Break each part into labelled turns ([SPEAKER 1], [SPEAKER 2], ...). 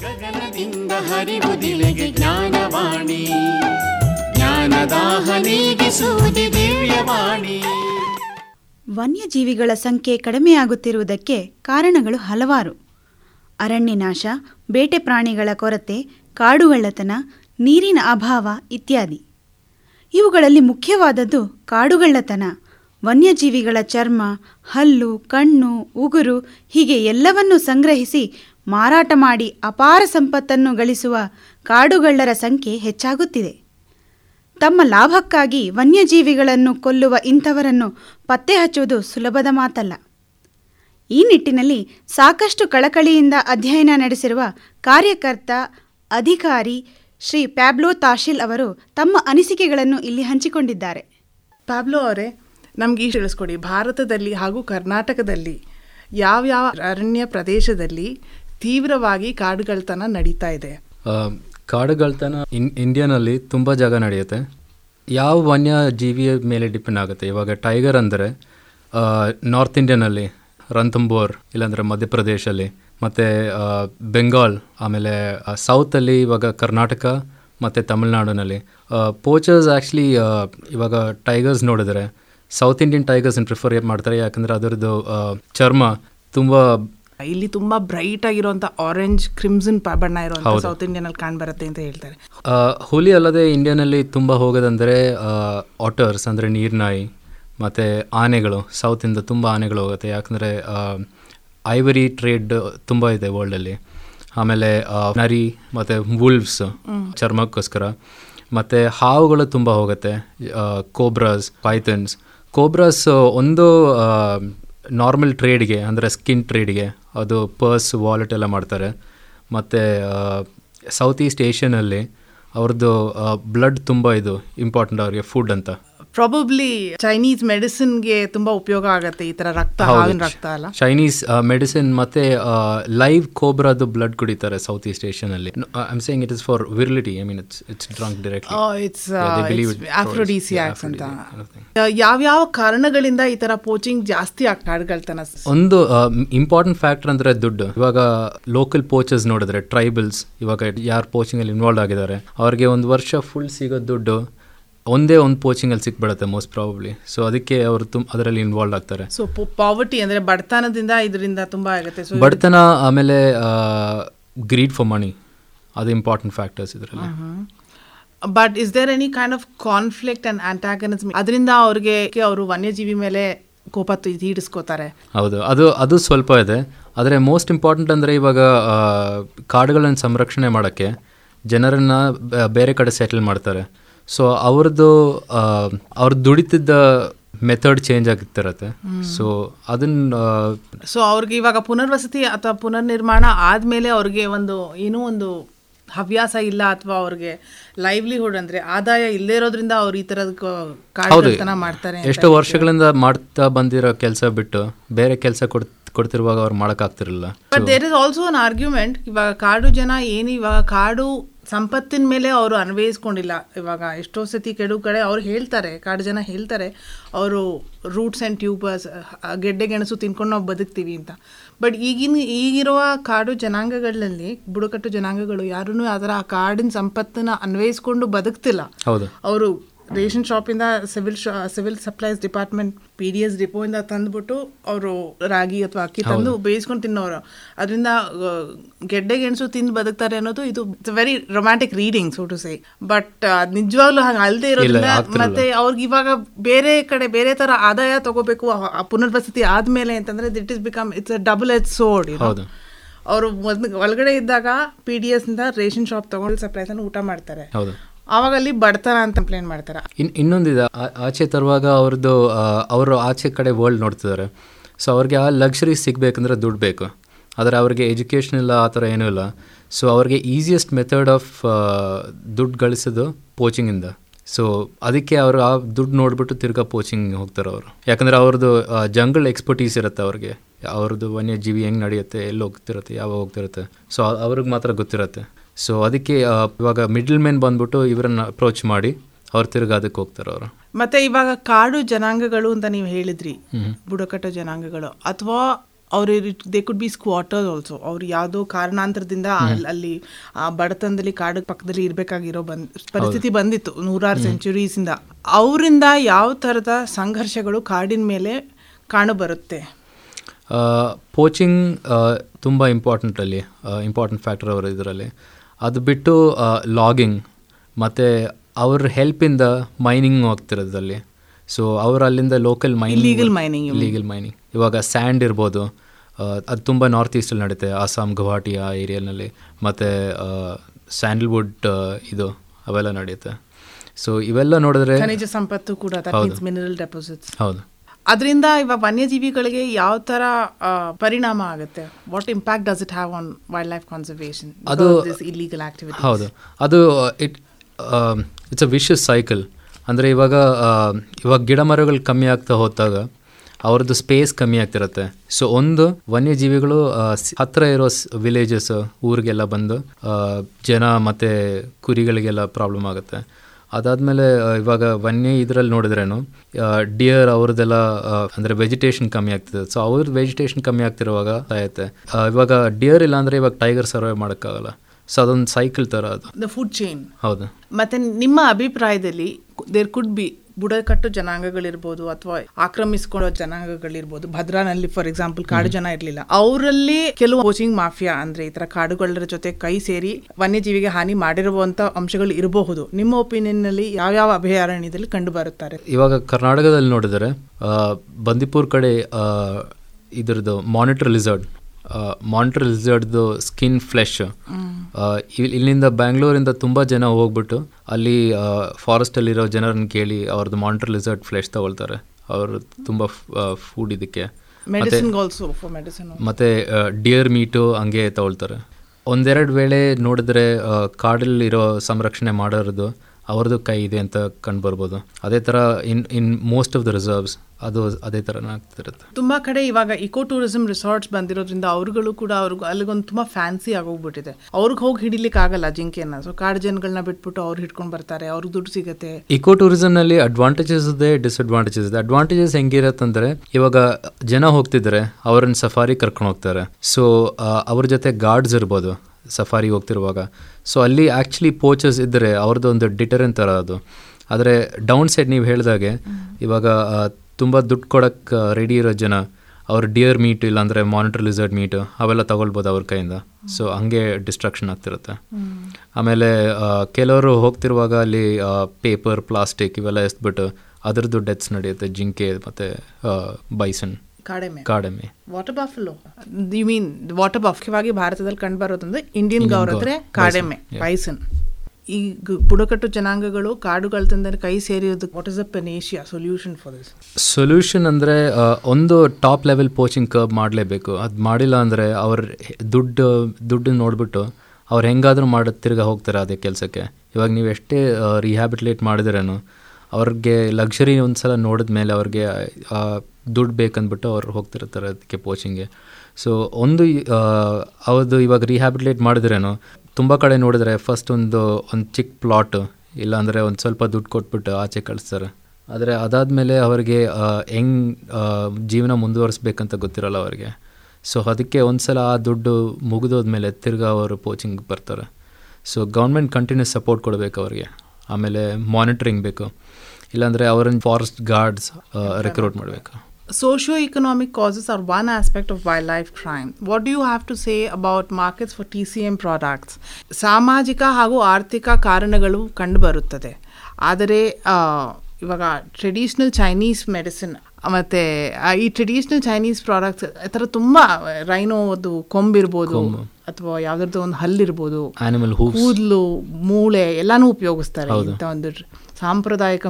[SPEAKER 1] ಗಗನದಿಂದ ಹರಿವುದಿಲೆಗೆ ಜ್ಞಾನವಾಣಿ. ಜ್ಞಾನದಾಹ ನೀಗಿಸುವುದಿ ದಿವ್ಯವಾಣಿ.
[SPEAKER 2] ವನ್ಯಜೀವಿಗಳ ಸಂಖ್ಯೆ ಕಡಿಮೆಯಾಗುತ್ತಿರುವುದಕ್ಕೆ ಕಾರಣಗಳು ಹಲವಾರು. ಅರಣ್ಯನಾಶ, ಬೇಟೆ ಪ್ರಾಣಿಗಳ ಕೊರತೆ ಕಾಡುಗಳ್ಳತನ ನೀರಿನ ಅಭಾವ ಇತ್ಯಾದಿ. ಇವುಗಳಲ್ಲಿ ಮುಖ್ಯವಾದದ್ದು ಕಾಡುಗಳ್ಳತನ ವನ್ಯಜೀವಿಗಳ ಚರ್ಮ, ಹಲ್ಲು, ಕಣ್ಣು, ಉಗುರು ಹೀಗೆ ಎಲ್ಲವನ್ನೂ ಸಂಗ್ರಹಿಸಿ ಮಾರಾಟ ಮಾಡಿ ಅಪಾರ ಸಂಪತ್ತನ್ನು ಗಳಿಸುವ ಕಾಡುಗಳ್ಳರ ಸಂಖ್ಯೆ ಹೆಚ್ಚಾಗುತ್ತಿದೆ. ತಮ್ಮ ಲಾಭಕ್ಕಾಗಿ ವನ್ಯಜೀವಿಗಳನ್ನು ಕೊಲ್ಲುವ ಇಂಥವರನ್ನು ಪತ್ತೆ ಹಚ್ಚುವುದು ಸುಲಭದ ಮಾತಲ್ಲ. ಈ ನಿಟ್ಟಿನಲ್ಲಿ ಸಾಕಷ್ಟು ಕಳಕಳಿಯಿಂದ ಅಧ್ಯಯನ ನಡೆಸಿರುವ ಕಾರ್ಯಕರ್ತ, ಅಧಿಕಾರಿ ಶ್ರೀ ಪ್ಯಾಬ್ಲೋ ತಾಶಿಲ್ ಅವರು ತಮ್ಮ ಅನಿಸಿಕೆಗಳನ್ನು ಇಲ್ಲಿ ಹಂಚಿಕೊಂಡಿದ್ದಾರೆ.
[SPEAKER 3] ಪ್ಯಾಬ್ಲೋ ಅವರೇ, ನಮ್ಗೆ ಈ ತಿಳಿಸ್ಕೊಡಿ. ಭಾರತದಲ್ಲಿ ಹಾಗೂ ಕರ್ನಾಟಕದಲ್ಲಿ ಯಾವ್ಯಾವ ಅರಣ್ಯ ಪ್ರದೇಶದಲ್ಲಿ ತೀವ್ರವಾಗಿ ಕಾಡುಗಳತನ ನಡೀತಾ ಇದೆ.
[SPEAKER 4] ಕಾಡುಗಳತನ ಇಂಡಿಯಾನಲ್ಲಿ ತುಂಬ ಜಾಗ ನಡೆಯುತ್ತೆ. ಯಾವ ವನ್ಯ ಜೀವಿಯ ಮೇಲೆ ಡಿಪೆಂಡ್ ಆಗುತ್ತೆ? ಇವಾಗ ಟೈಗರ್ ಅಂದರೆ ನಾರ್ತ್ ಇಂಡಿಯಾನಲ್ಲಿ ರಂಥಂಬೋರ್ ಇಲ್ಲಾಂದರೆ ಮಧ್ಯಪ್ರದೇಶಲ್ಲಿ, ಮತ್ತು ಬೆಂಗಾಲ್, ಆಮೇಲೆ ಸೌತಲ್ಲಿ ಇವಾಗ ಕರ್ನಾಟಕ, ಮತ್ತು ತಮಿಳ್ನಾಡಿನಲ್ಲಿ. ಪೋಚರ್ಸ್ ಆ್ಯಕ್ಚುಲಿ ಇವಾಗ ಟೈಗರ್ಸ್ ನೋಡಿದರೆ, ಸೌತ್ ಇಂಡಿಯನ್ ಟೈಗರ್ಸನ್ನು ಪ್ರಿಫರ್ ಮಾಡ್ತಾರೆ, ಯಾಕಂದರೆ ಅದರದ್ದು ಚರ್ಮ ತುಂಬ
[SPEAKER 3] ಇಲ್ಲಿ ತುಂಬಾ ಬ್ರೈಟ್ ಆಗಿರುವಂತ ಆರೆಂಜ್ ಕ್ರಿಮ್ಸನ್ ಬಣ್ಣ ಇರುವಂತ ಸೌತ್ ಇಂಡಿಯನ್ ಅಲ್ಲಿ ಕಾಣ್ ಬರುತ್ತೆ ಅಂತ ಹೇಳ್ತಾರೆ.
[SPEAKER 4] ಆ, ಹುಲಿ ಅಲ್ಲದೆ ಇಂಡಿಯಾನಲ್ಲಿ ತುಂಬಾ ಹೋಗೋದಂದ್ರೆ ಆಟರ್ಸ್ ಅಂದ್ರೆ ನೀರ್ನಾಯಿ ಮತ್ತೆ ಆನೆಗಳು ಸೌತ್ ಇಂದ ತುಂಬಾ ಆನೆಗಳು ಹೋಗುತ್ತೆ. ಯಾಕಂದ್ರೆ ಐವರಿ ಟ್ರೇಡ್ ತುಂಬಾ ಇದೆ ವರ್ಲ್ಡ್ ಅಲ್ಲಿ. ಆಮೇಲೆ ನರಿ ಮತ್ತೆ ವುಲ್ಫ್ಸ್ ಚರ್ಮಕ್ಕೋಸ್ಕರ. ಮತ್ತೆ ಹಾವುಗಳು ತುಂಬಾ ಹೋಗುತ್ತೆ ಕೋಬ್ರಾಸ್ ಪೈಥನ್ಸ್ ಕೋಬ್ರಾಸ್ ಒಂದು ನಾರ್ಮಲ್ ಟ್ರೇಡ್ಗೆ ಅಂದರೆ ಸ್ಕಿನ್ ಟ್ರೇಡ್ಗೆ ಅದು ಪರ್ಸ್ ವಾಲೆಟ್ ಎಲ್ಲ ಮಾಡ್ತಾರೆ. ಮತ್ತು ಸೌತ್ ಈಸ್ಟ್ ಏಷ್ಯನಲ್ಲಿ ಅವ್ರದ್ದು ಬ್ಲಡ್ ತುಂಬ ಇದು ಇಂಪಾರ್ಟೆಂಟ್ ಅವರಿಗೆ ಫುಡ್ ಅಂತ.
[SPEAKER 3] ಪ್ರಾಬಬ್ಲಿ ಚೈನೀಸ್ ಮೆಡಿಸಿನ್ಗೆ ತುಂಬಾ ಉಪಯೋಗ ಆಗುತ್ತೆ ಈ ತರ ರಕ್ತ ಹಾವಿನ ರಕ್ತ ಅಲ್ಲ
[SPEAKER 4] ಚೈನೀಸ್ ಮೆಡಿಸಿನ್ ಮತ್ತೆ ಲೈವ್ ಕೋಬ್ರಾದು ಬ್ಲಡ್ ಕುಡಿತಾರೆ south East ಏಷ್ಯನಲ್ಲಿ I'm saying it is for virility I mean it's it's drunk directly
[SPEAKER 3] it's aphrodisiacs ಅಂತ. ಯಾವ ಕಾರಣಗಳಿಂದ ಈ ತರ ಪೋಚಿಂಗ್ ಜಾಸ್ತಿ ಆಗ್ತಾ ಕಾಡುಗಳ್ತನ
[SPEAKER 4] ಒಂದು ಇಂಪಾರ್ಟೆಂಟ್ ಫ್ಯಾಕ್ಟರ್ ಅಂದ್ರೆ ದುಡ್ಡು. ಇವಾಗ ಲೋಕಲ್ ಪೋಚರ್ಸ್ ನೋಡಿದ್ರೆ ಟ್ರೈಬಲ್ಸ್ ಇವಾಗ ಯಾರು ಪೋಚಿಂಗಲ್ಲಿ ಇನ್ವಾಲ್ವ್ ಆಗಿದ್ದಾರೆ ಅವ್ರಿಗೆ ಒಂದು ವರ್ಷ ಫುಲ್ ಸಿಗೋ ದುಡ್ಡು ಒಂದೇ ಒಂದು ಪೋಚಿಂಗಲ್ಲಿ ಸಿಕ್ಬಿಡುತ್ತೆ ಮೋಸ್ಟ್ ಪ್ರಾಬಬ್ಲಿ ಸೊ ಅದಕ್ಕೆ ಅವರು ತುಂಬ ಅದರಲ್ಲಿ ಇನ್ವಾಲ್ವ್ ಆಗ್ತಾರೆ.
[SPEAKER 3] ಸೊ ಪಾವರ್ಟಿ ಅಂದ್ರೆ ಬಡತನದಿಂದ ಇದರಿಂದ ತುಂಬಾ ಆಗುತ್ತೆ. ಸೊ
[SPEAKER 4] ಬಡತನ ಆಮೇಲೆ ಗ್ರೀಡ್ ಫಾರ್ ಮನಿ ಅದು ಇಂಪಾರ್ಟೆಂಟ್ ಫ್ಯಾಕ್ಟರ್ಸ್ ಇದರಲ್ಲಿ.
[SPEAKER 3] But is there any kind of conflict and antagonism ಅದರಿಂದ ಅವ್ರಿಗೆ ಅವರು ವನ್ಯಜೀವಿ ಮೇಲೆ ಕೋಪ ತೀರಿಸ್ಕೋತಾರೆ.
[SPEAKER 4] ಹೌದು. ಅದು ಅದು ಸ್ವಲ್ಪ ಇದೆ. ಆದರೆ ಮೋಸ್ಟ್ ಇಂಪಾರ್ಟೆಂಟ್ ಅಂದರೆ ಇವಾಗ ಕಾಡುಗಳನ್ನು ಸಂರಕ್ಷಣೆ ಮಾಡೋಕ್ಕೆ ಜನರನ್ನು ಬೇರೆ ಕಡೆ ಸೆಟಲ್ ಮಾಡ್ತಾರೆ. ಸೊ ಅವ್ರದ್ದು ಅವ್ರು ದುಡಿತಿದ್ದ ಮೆಥಡ್ ಚೇಂಜ್ ಆಗಿರುತ್ತೆ ಸೊ ಅದನ್ನ
[SPEAKER 3] ಸೊ ಅವ್ರಿಗೆ ಇವಾಗ ಪುನರ್ವಸತಿ ಅಥವಾ ಪುನರ್ನಿರ್ಮಾಣ ಆದ್ಮೇಲೆ ಅವ್ರಿಗೆ ಒಂದು ಏನೋ ಒಂದು ಹವ್ಯಾಸ ಇಲ್ಲ ಅಥವಾ ಅವ್ರಿಗೆ ಲೈವ್ಲಿಹುಡ್ ಅಂದ್ರೆ ಆದಾಯ ಇಲ್ಲದೇ ಇರೋದ್ರಿಂದ ಅವ್ರು ಈ ತರದ ಮಾಡ್ತಾರೆ
[SPEAKER 4] ಎಷ್ಟೋ ವರ್ಷಗಳಿಂದ ಮಾಡ್ತಾ ಬಂದಿರೋ ಕೆಲಸ ಬಿಟ್ಟು ಬೇರೆ ಕೆಲಸ ಕೊಡ್ ಕೊಡ್ತಿರುವಾಗ ಅವ್ರು ಮಾಡೋಕ್ಕಾಗ್ತಿರಲಿಲ್ಲ
[SPEAKER 3] but there is also an argument ಇವಾಗ ಕಾಡು ಜನ ಏನು ಇವಾಗ ಕಾಡು ಸಂಪತ್ತಿನ ಮೇಲೆ ಅವರು ಅನ್ವಯಿಸ್ಕೊಂಡಿಲ್ಲ. ಇವಾಗ ಎಷ್ಟೋ ಸತಿ ಕೆಡು ಕಡೆ ಅವ್ರು ಹೇಳ್ತಾರೆ ಕಾಡು ಜನ ಹೇಳ್ತಾರೆ ಅವರು ರೂಟ್ಸ್ ಆ್ಯಂಡ್ ಟ್ಯೂಬರ್ಸ್ ಗೆಡ್ಡೆ ಗೆಣಸು ತಿನ್ಕೊಂಡು ನಾವು ಬದುಕ್ತೀವಿ ಅಂತ. ಬಟ್ ಈಗಿನ ಈಗಿರುವ ಕಾಡು ಜನಾಂಗಗಳಲ್ಲಿ ಬುಡಕಟ್ಟು ಜನಾಂಗಗಳು ಯಾರೂ ಅದರ ಆ ಕಾಡಿನ ಸಂಪತ್ತನ್ನ ಅನ್ವಯಿಸ್ಕೊಂಡು ಬದುಕ್ತಿಲ್ಲ. ಅವರು ration ಶಾಪಿಂದ civil civil supplies department P D S ಡಿಪೋಯಿಂದ ತಂದ್ಬಿಟ್ಟು ಅವರು ರಾಗಿ ಅಥವಾ ಅಕ್ಕಿ ತಂದು ಬೇಯಿಸ್ಕೊಂಡು ತಿನ್ನೋರು. ಅದರಿಂದ ಗೆಡ್ಡೆ ಗೆಣಸು ತಿಂದು ಬದುಕ್ತಾರೆ ಅನ್ನೋದು ಇದು it's very romantic reading so to say but ನಿಜವಾಗ್ಲೂ ಹಾಗೆ ಅಲ್ಲದೆ ಇರೋದ್ರಿಂದ. ಮತ್ತೆ ಅವ್ರಿಗೆ ಇವಾಗ ಬೇರೆ ಕಡೆ ಬೇರೆ ತರ ಆದಾಯ ತಗೋಬೇಕು ಪುನರ್ವಸತಿ ಆದ್ಮೇಲೆ ಅಂತಂದ್ರೆ that is become it's a double H sword. ಅವರು ಒಳಗಡೆ ಇದ್ದಾಗ ಪಿ ಡಿ ಎಸ್ ಇಂದ ರೇಷನ್ ಶಾಪ್ ತಗೊಂಡು ಸಪ್ಲೈಸ್ ಅನ್ನು ಊಟ ಮಾಡ್ತಾರೆ. ಆವಾಗ ಅಲ್ಲಿ ಬಡತನ ಅಂತ ಕಂಪ್ಲೇನ್ ಮಾಡ್ತಾರೆ?
[SPEAKER 4] ಇನ್ ಇನ್ನೊಂದಿದೆ ಆಚೆ ತರುವಾಗ ಅವ್ರದ್ದು ಅವರು ಆಚೆ ಕಡೆ ವರ್ಲ್ಡ್ ನೋಡ್ತಿದ್ದಾರೆ. ಸೊ ಅವ್ರಿಗೆ ಆ ಲಕ್ಸುರಿ ಸಿಗಬೇಕಂದ್ರೆ ದುಡ್ಡು ಬೇಕು. ಆದರೆ ಅವ್ರಿಗೆ ಎಜುಕೇಷನ್ ಇಲ್ಲ, ಆ ಥರ ಏನೂ ಇಲ್ಲ. ಸೊ ಅವ್ರಿಗೆ ಈಸಿಯೆಸ್ಟ್ ಮೆಥಡ್ ಆಫ್ ದುಡ್ಡು ಗಳಿಸೋದು ಪೋಚಿಂಗಿಂದ ಸೊ ಅದಕ್ಕೆ ಅವರು ಆ ದುಡ್ಡು ನೋಡಿಬಿಟ್ಟು ತಿರ್ಗಾ ಪೋಚಿಂಗ್ ಹೋಗ್ತಾರೆ ಅವರು. ಯಾಕಂದರೆ ಅವ್ರದ್ದು ಜಂಗಲ್ ಎಕ್ಸ್ಪರ್ಟೀಸ್ ಇರುತ್ತೆ ಅವ್ರಿಗೆ. ಅವ್ರದ್ದು ವನ್ಯಜೀವಿ ಹೆಂಗೆ ನಡೆಯುತ್ತೆ, ಎಲ್ಲಿ ಹೋಗ್ತಿರುತ್ತೆ, ಯಾವಾಗ ಹೋಗ್ತಿರುತ್ತೆ. ಸೊ ಅವ್ರಿಗೆ ಮಾತ್ರ ಗೊತ್ತಿರುತ್ತೆ. ಸೊ ಅದಕ್ಕೆ ಇವಾಗ ಮಿಡ್ಲ್ ಮೆನ್ ಬಂದ್ಬಿಟ್ಟು ಇವರನ್ನ ಅಪ್ರೋಚ್ ಮಾಡಿ ಅವ್ರು ತಿರ್ಗಾ ಅದಕ್ಕೆ ಹೋಗ್ತಾರೆ ಅವರು.
[SPEAKER 3] ಮತ್ತೆ ಇವಾಗ ಕಾಡು ಜನಾಂಗಗಳು ಅಂತ ನೀವು ಹೇಳಿದ್ರಿ ಬುಡಕಟ್ಟು ಜನಾಂಗಗಳು ಅಥವಾ ಅವರು they could be squatter also ಅವ್ರು ಯಾವುದೋ ಕಾರಣಾಂತರದಿಂದ ಅಲ್- ಅಲ್ಲಿ ಆ ಬಡತನದಲ್ಲಿ ಕಾಡು ಪಕ್ಕದಲ್ಲಿ ಇರಬೇಕಾಗಿರೋ ಬಂದ್ ಪರಿಸ್ಥಿತಿ ಬಂದಿತ್ತು ನೂರಾರು ಸೆಂಚುರೀಸಿಂದ ಅವರಿಂದ ಯಾವ ಥರದ ಸಂಘರ್ಷಗಳು ಕಾಡಿನ ಮೇಲೆ ಕಾಣಬರುತ್ತೆ
[SPEAKER 4] ಪೋಚಿಂಗ್ ತುಂಬ ಇಂಪಾರ್ಟೆಂಟ್ ಅಲ್ಲಿ ಇಂಪಾರ್ಟೆಂಟ್ ಫ್ಯಾಕ್ಟರ್ ಅವರು ಇದರಲ್ಲಿ. ಅದು ಬಿಟ್ಟು ಲಾಗಿಂಗ್ ಮತ್ತು ಅವ್ರ ಹೆಲ್ಪಿಂದ ಮೈನಿಂಗ್ ಹೋಗ್ತಿರೋದಲ್ಲಿ ಸೊ ಅವ್ರ ಅಲ್ಲಿಂದ local mining
[SPEAKER 3] legal mining
[SPEAKER 4] legal mining ಇವಾಗ ಸ್ಯಾಂಡ್ ಇರ್ಬೋದು. ಅದು ತುಂಬ ನಾರ್ತ್ ಈಸ್ಟಲ್ಲಿ ನಡೆಯುತ್ತೆ ಅಸ್ಸಾಂ ಗುವಾಹಟಿ ಆ ಏರಿಯಾನಲ್ಲಿ ಮತ್ತು ಸ್ಯಾಂಡಲ್ವುಡ್ ಇದು ಅವೆಲ್ಲ ನಡೆಯುತ್ತೆ ಸೊ ಇವೆಲ್ಲ ನೋಡಿದ್ರೆ
[SPEAKER 3] ಖನಿಜ ಸಂಪತ್ತು ಕೂಡ ಹೌದು. ಮಿನರಲ್ ಡೆಪಾಸಿಟ್ಸ್
[SPEAKER 4] ಹೌದು.
[SPEAKER 3] ಅದರಿಂದ ಇವಾಗ ವನ್ಯಜೀವಿಗಳಿಗೆ ಯಾವ ತರ ಪರಿಣಾಮ ಆಗುತ್ತೆ? What impact does it have on wildlife conservation
[SPEAKER 4] ಅದು
[SPEAKER 3] ಇಲ್ಲಿಗಲ್ ಆಕ್ಟಿವಿಟಿ
[SPEAKER 4] ಹೌದು. ಅದು it it's a vicious cycle ಅಂದರೆ ಇವಾಗ ಇವಾಗ ಗಿಡ ಮರಗಳು ಕಮ್ಮಿ ಆಗ್ತಾ ಹೋದಾಗ ಅವ್ರದ್ದು ಸ್ಪೇಸ್ ಕಮ್ಮಿ ಆಗ್ತಿರುತ್ತೆ. ಸೊ ಒಂದು ವನ್ಯಜೀವಿಗಳು ಹತ್ತಿರ ಇರೋ ವಿಲೇಜಸ್ ಊರಿಗೆಲ್ಲ ಬಂದು ಜನ ಮತ್ತು ಕುರಿಗಳಿಗೆಲ್ಲ ಪ್ರಾಬ್ಲಮ್ ಆಗುತ್ತೆ. ಅದಾದಮೇಲೆ ಇವಾಗ ವನ್ಯ ಇದರಲ್ಲಿ ನೋಡಿದ್ರೇನು ಡಿಯರ್ ಅವ್ರದ್ದೆಲ್ಲ ಅಂದರೆ ವೆಜಿಟೇಷನ್ ಕಮ್ಮಿ ಆಗ್ತದೆ. ಸೊ ಅವ್ರದ್ದು ವೆಜಿಟೇಷನ್ ಕಮ್ಮಿ ಆಗ್ತಿರುವಾಗ ಆಗುತ್ತೆ ಆ, ಇವಾಗ ಡಿಯರ್ ಇಲ್ಲ ಅಂದರೆ ಇವಾಗ ಟೈಗರ್ ಸರ್ವೈವ್ ಮಾಡೋಕ್ಕಾಗಲ್ಲ. ಸೊ ಅದೊಂದು ಸೈಕಲ್ ಥರ ಅದು.
[SPEAKER 3] ದ ಫುಡ್ ಚೈನ್
[SPEAKER 4] ಹೌದು.
[SPEAKER 3] ಮತ್ತೆ ನಿಮ್ಮ ಅಭಿಪ್ರಾಯದಲ್ಲಿ ದೇರ್ ಕುಡ್ ಬಿ ಬುಡಕಟ್ಟು ಜನಾಂಗಗಳಿರ್ಬೋದು ಅಥವಾ ಆಕ್ರಮಿಸಿಕೊಳ್ಳೋ ಜನಾಂಗಗಳಿರ್ಬೋದು. ಭದ್ರಾನಲ್ಲಿ ಫಾರ್ ಎಕ್ಸಾಂಪಲ್ ಕಾಡು ಜನ ಇರಲಿಲ್ಲ. ಅವರಲ್ಲಿ ಕೆಲವು ಕೋಚಿಂಗ್ ಮಾಫಿಯಾ ಅಂದ್ರೆ ಈ ತರ ಕಾಡುಗಳ ಜೊತೆ ಕೈ ಸೇರಿ ವನ್ಯಜೀವಿಗೆ ಹಾನಿ ಮಾಡಿರುವಂತ ಅಂಶಗಳು ಇರಬಹುದು. ನಿಮ್ಮ ಒಪಿನಿಯನ್ನಲ್ಲಿ ಯಾವ್ಯಾವ ಅಭಯಾರಣ್ಯದಲ್ಲಿ ಕಂಡು ಬರುತ್ತಾರೆ?
[SPEAKER 4] ಇವಾಗ ಕರ್ನಾಟಕದಲ್ಲಿ ನೋಡಿದರೆ ಬಂದಿಪುರ್ ಕಡೆ ಇದ್ರದ್ದು ಮಾನಿಟರ್ ಲಿಸರ್ಡ್ ಮಾನಿಟರ್ ಲಿಸರ್ಡ್ದು ಸ್ಕಿನ್ ಫ್ಲೆಶ್ ಇಲ್ಲಿಂದ ಬ್ಯಾಂಗ್ಳೂರಿಂದ ತುಂಬ ಜನ ಹೋಗ್ಬಿಟ್ಟು ಅಲ್ಲಿ ಫಾರೆಸ್ಟಲ್ಲಿರೋ ಜನರನ್ನ ಕೇಳಿ ಅವ್ರದ್ದು ಮಾಂಟ್ರ ಲಿಸರ್ಡ್ ಫ್ಲೆಶ್ ತಗೊಳ್ತಾರೆ. ಅವರು ತುಂಬ ಫುಡ್ ಇದಕ್ಕೆ. ಮತ್ತೆ ಡಿಯರ್ ಮೀಟು ಹಂಗೆ ತಗೊಳ್ತಾರೆ. ಒಂದೆರಡು ವೇಳೆ ನೋಡಿದ್ರೆ ಕಾಡಲ್ಲಿರೋ ಸಂರಕ್ಷಣೆ ಮಾಡೋರದು ಅವ್ರದ್ದು ಕೈ ಇದೆ ಅಂತ ಕಂಡು ಬರ್ಬೋದು ಅದೇ ಥರ in in most of the reserves ಅದು ಅದೇ ಥರನೇ ಆಗ್ತಿರುತ್ತೆ
[SPEAKER 3] ತುಂಬಾ ಕಡೆ ಇವಾಗ ಇಕೋ ಟೂರಿಸಂ ರಿಸಾರ್ಟ್ಸ್ ಬಂದಿರೋದ್ರಿಂದ ಅವ್ರುಗಳು ಕೂಡ ಅವ್ರಿಗೆ ಅಲ್ಲಿಗೊಂದು ತುಂಬಾ ಫ್ಯಾನ್ಸಿ ಆಗೋಗ್ಬಿಟ್ಟಿದೆ ಅವ್ರಿಗೆ ಹೋಗಿ ಹಿಡಿಲಿಕ್ಕೆ ಆಗಲ್ಲ ಜಿಂಕೆನ. ಸೊ ಕಾಡು ಜನಗಳನ್ನ ಬಿಟ್ಬಿಟ್ಟು ಅವ್ರು ಹಿಡ್ಕೊಂಡು ಬರ್ತಾರೆ ಅವ್ರಿಗೆ ದುಡ್ಡು ಸಿಗುತ್ತೆ.
[SPEAKER 4] ಇಕೋ ಟೂರಿಸಮ್ನಲ್ಲಿ ಅಡ್ವಾಂಟೇಜಸ್ ಇದೆ ಡಿಸ್ಅಡ್ವಾಂಟೇಜಸ್ ಇದೆ. ಅಡ್ವಾಂಟೇಜಸ್ ಹೆಂಗಿರತ್ತಂದ್ರೆ ಇವಾಗ ಜನ ಹೋಗ್ತಿದ್ದಾರೆ ಅವ್ರನ್ನ ಸಫಾರಿ ಕರ್ಕೊಂಡು ಹೋಗ್ತಾರೆ. ಸೊ ಅವ್ರ ಜೊತೆ ಗಾರ್ಡ್ಸ್ ಇರ್ಬೋದು ಸಫಾರಿ ಹೋಗ್ತಿರುವಾಗ. ಸೊ ಅಲ್ಲಿ ಆ್ಯಕ್ಚುಲಿ ಪೋಚಸ್ ಇದ್ದರೆ ಅವ್ರದ್ದು ಒಂದು ಡಿಟರೆಂಟ್ ಥರ ಅದು. ಆದರೆ ಡೌನ್ ಸೈಡ್ ನೀವು ಹೇಳಿದಾಗೆ ಇವಾಗ ತುಂಬ ದುಡ್ಡು ಕೊಡೋಕ್ಕೆ ರೆಡಿ ಇರೋ ಜನ ಅವ್ರ ಡಿಯರ್ ಮೀಟ್ ಇಲ್ಲಾಂದರೆ ಮಾನಿಟರ್ ಲಿಸರ್ಡ್ ಮೀಟ್ ಅವೆಲ್ಲ ತಗೊಳ್ಬೋದು ಅವ್ರ ಕೈಯಿಂದ. ಸೊ ಹಂಗೆ ಡಿಸ್ಟ್ರಾಕ್ಷನ್ ಆಗ್ತಿರುತ್ತೆ. ಆಮೇಲೆ ಕೆಲವರು ಹೋಗ್ತಿರುವಾಗ ಅಲ್ಲಿ ಪೇಪರ್ ಪ್ಲಾಸ್ಟಿಕ್ ಇವೆಲ್ಲ ಎಸ್ಬಿಟ್ಟು ಅದರದ್ದು ಡೆತ್ಸ್ ನಡೆಯುತ್ತೆ. ಜಿಂಕೆ ಮತ್ತು ಬೈಸನ್
[SPEAKER 3] ಕಾಡೆಮೆ.
[SPEAKER 4] ಕಾಡೆಮೆ.
[SPEAKER 3] Water buffalo you mean water ಮುಖ್ಯವಾಗಿ ಭಾರತದಲ್ಲಿ ಕಂಡು ಬರೋದಂದ್ರೆ ಇಂಡಿಯನ್ ಗೌರ್ ಅಂದ್ರೆ ಕಾಡೆಮೆ ಬೈಸನ್ ಈ ಬುಡಕಟ್ಟು ಜನಾಂಗಗಳು ಕಾಡುಗಳ ತಂದರೆ ಕೈ ಸೇರಿಯೋದು what is up an Asia solution for this
[SPEAKER 4] solution ಅಂದರೆ ಒಂದು ಟಾಪ್ ಲೆವೆಲ್ ಪೋಚಿಂಗ್ ಕರ್ಬ್ ಮಾಡಲೇಬೇಕು. ಅದು ಮಾಡಿಲ್ಲ ಅಂದರೆ ಅವ್ರ ದುಡ್ಡು ದುಡ್ಡು ನೋಡಿಬಿಟ್ಟು ಅವ್ರು ಹೆಂಗಾದರೂ ಮಾಡಿ, ತಿರ್ಗಾ ಹೋಗ್ತಾರೆ ಅದೇ ಕೆಲಸಕ್ಕೆ. ಇವಾಗ ನೀವು ಎಷ್ಟೇ ರಿಹ್ಯಾಬಿಟ್ಲೇಟ್ ಮಾಡಿದ್ರೇನು ಅವ್ರಿಗೆ ಲಕ್ಸುರಿ ಒಂದು ಸಲ ನೋಡಿದ ಮೇಲೆ ಅವ್ರಿಗೆ ದುಡ್ಡು ಬೇಕಂದ್ಬಿಟ್ಟು ಅವ್ರು ಹೋಗ್ತಿರ್ತಾರೆ ಅದಕ್ಕೆ ಪೋಚಿಂಗ್ಗೆ ಸೊ ಒಂದು ಅವ್ರದ್ದು ಇವಾಗ ರಿಹ್ಯಾಬಿಲೇಟ್ ಮಾಡಿದ್ರೇನು ತುಂಬ ಕಡೆ ನೋಡಿದ್ರೆ ಫಸ್ಟ್ ಒಂದು ಒಂದು ಚಿಕ್ಕ ಪ್ಲಾಟ್ ಇಲ್ಲಾಂದರೆ ಒಂದು ಸ್ವಲ್ಪ ದುಡ್ಡು ಕೊಟ್ಬಿಟ್ಟು ಆಚೆ ಕಳಿಸ್ತಾರೆ. ಆದರೆ ಅದಾದಮೇಲೆ ಅವರಿಗೆ ಹೆಂಗ್ ಜೀವನ ಮುಂದುವರಿಸ್ಬೇಕಂತ ಗೊತ್ತಿರಲ್ಲ ಅವರಿಗೆ. ಸೊ ಅದಕ್ಕೆ ಒಂದು ಸಲ ಆ ದುಡ್ಡು ಮುಗಿದೋದ್ಮೇಲೆ ತಿರ್ಗಾ ಅವರು ಕೋಚಿಂಗ್ ಬರ್ತಾರೆ. ಸೊ ಗೌರ್ಮೆಂಟ್ ಕಂಟಿನ್ಯೂಸ್ ಸಪೋರ್ಟ್ ಕೊಡಬೇಕು ಅವರಿಗೆ. ಆಮೇಲೆ ಮಾನಿಟ್ರಿಂಗ್ ಬೇಕು. ಇಲ್ಲಾಂದರೆ ಅವರನ್ನು ಫಾರೆಸ್ಟ್ ಗಾರ್ಡ್ಸ್ ರೆಕ್ರೂಟ್ ಮಾಡಬೇಕು.
[SPEAKER 3] Socio-economic causes are one aspect of wildlife crime. What do you have to say about markets for TCM products? ಸಾಮಾಜಿಕ ಹಾಗೂ ಆರ್ಥಿಕ ಕಾರಣಗಳು ಕಂಡುಬರುತ್ತದೆ. ಆದರೆ ಆ, ಇವಾಗ ಟ್ರೆಡಿಷ್ನಲ್ ಚೈನೀಸ್ ಮೆಡಿಸಿನ್ ಮತ್ತು ಈ ಟ್ರೆಡಿಷ್ನಲ್ ಚೈನೀಸ್ ಪ್ರಾಡಕ್ಟ್ಸ್ ಈ ಥರ ತುಂಬ ರೈನೋದು ಕೊಂಬಿರ್ಬೋದು ಅಥವಾ ಯಾವ್ದಾದ್ರು ಒಂದು ಹಲ್ಲಿರ್ಬೋದು
[SPEAKER 4] ಆ್ಯನಿಮಲ್ ಹೂವ್ಸ್
[SPEAKER 3] ಕೂದಲು ಮೂಳೆ ಎಲ್ಲಾನು ಉಪಯೋಗಿಸ್ತಾರೆ ಇಂಥ ಒಂದು ಸಾಂಪ್ರದಾಯಿಕ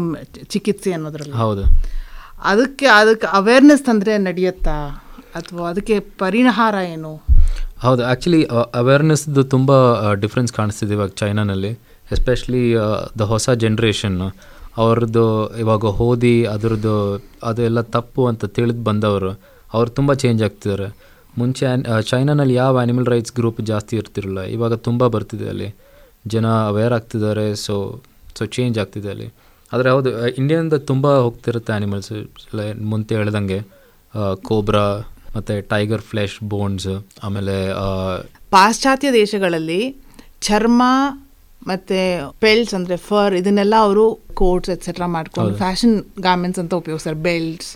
[SPEAKER 3] ಚಿಕಿತ್ಸೆ ಅನ್ನೋದ್ರಲ್ಲಿ.
[SPEAKER 4] ಹೌದು.
[SPEAKER 3] ಅದಕ್ಕೆ ಅದಕ್ಕೆ ಅವೇರ್ನೆಸ್ ತಂದರೆ ನಡೆಯುತ್ತಾ? ಅಥವಾ ಅದಕ್ಕೆ ಪರಿಹಾರ ಏನು?
[SPEAKER 4] ಹೌದು ಆ್ಯಕ್ಚುಲಿ ಅವೇರ್ನೆಸ್ದು ತುಂಬ ಡಿಫ್ರೆನ್ಸ್ ಕಾಣಿಸ್ತಿದೆ ಇವಾಗ ಚೈನಾನಲ್ಲಿ ಎಸ್ಪೆಷಲಿ ದ ಹೊಸ ಜನ್ರೇಷನ್ ಅವ್ರದ್ದು ಇವಾಗ ಓದಿ, ಅದರದ್ದು ಅದೆಲ್ಲ ತಪ್ಪು ಅಂತ ತಿಳಿದು ಬಂದವರು, ಅವ್ರು ತುಂಬ ಚೇಂಜ್ ಆಗ್ತಿದ್ದಾರೆ. ಮುಂಚೆ ಚೈನಾನಲ್ಲಿ ಯಾವ ಆ್ಯನಿಮಲ್ ರೈಟ್ಸ್ ಗ್ರೂಪ್ ಜಾಸ್ತಿ ಇರ್ತಿರಲಿಲ್ಲ, ಇವಾಗ ತುಂಬ ಬರ್ತಿದೆ ಅಲ್ಲಿ. ಜನ ಅವೇರ್ ಆಗ್ತಿದ್ದಾರೆ ಸೊ ಸೊ ಚೇಂಜ್ ಆಗ್ತಿದೆ ಅಲ್ಲಿ. ಆದರೆ ಹೌದು ಇಂಡಿಯಾದಿಂದ ತುಂಬ ಹೋಗ್ತಿರುತ್ತೆ ಆ್ಯನಿಮಲ್ಸ್ ಮುಂತೆ ಹೇಳ್ದಂಗೆ ಕೋಬ್ರಾ ಮತ್ತು ಟೈಗರ್ ಫ್ಲೆಶ್ ಬೋನ್ಸ್ ಆಮೇಲೆ
[SPEAKER 3] ಪಾಶ್ಚಾತ್ಯ ದೇಶಗಳಲ್ಲಿ ಚರ್ಮ ಮತ್ತೆ ಪೆಲ್ಟ್ಸ್ ಅಂದ್ರೆ ಫರ್ ಇದನ್ನೆಲ್ಲ ಅವರು ಕೋಟ್ಸ್ ಎಕ್ಸೆಟ್ರಾ ಮಾಡ್ಕೊಂಡು ಫ್ಯಾಷನ್ ಗಾರ್ಮೆಂಟ್ಸ್ ಅಂತ ಉಪಯೋಗಿಸ್ತಾರೆ. ಬೆಲ್ಟ್ಸ್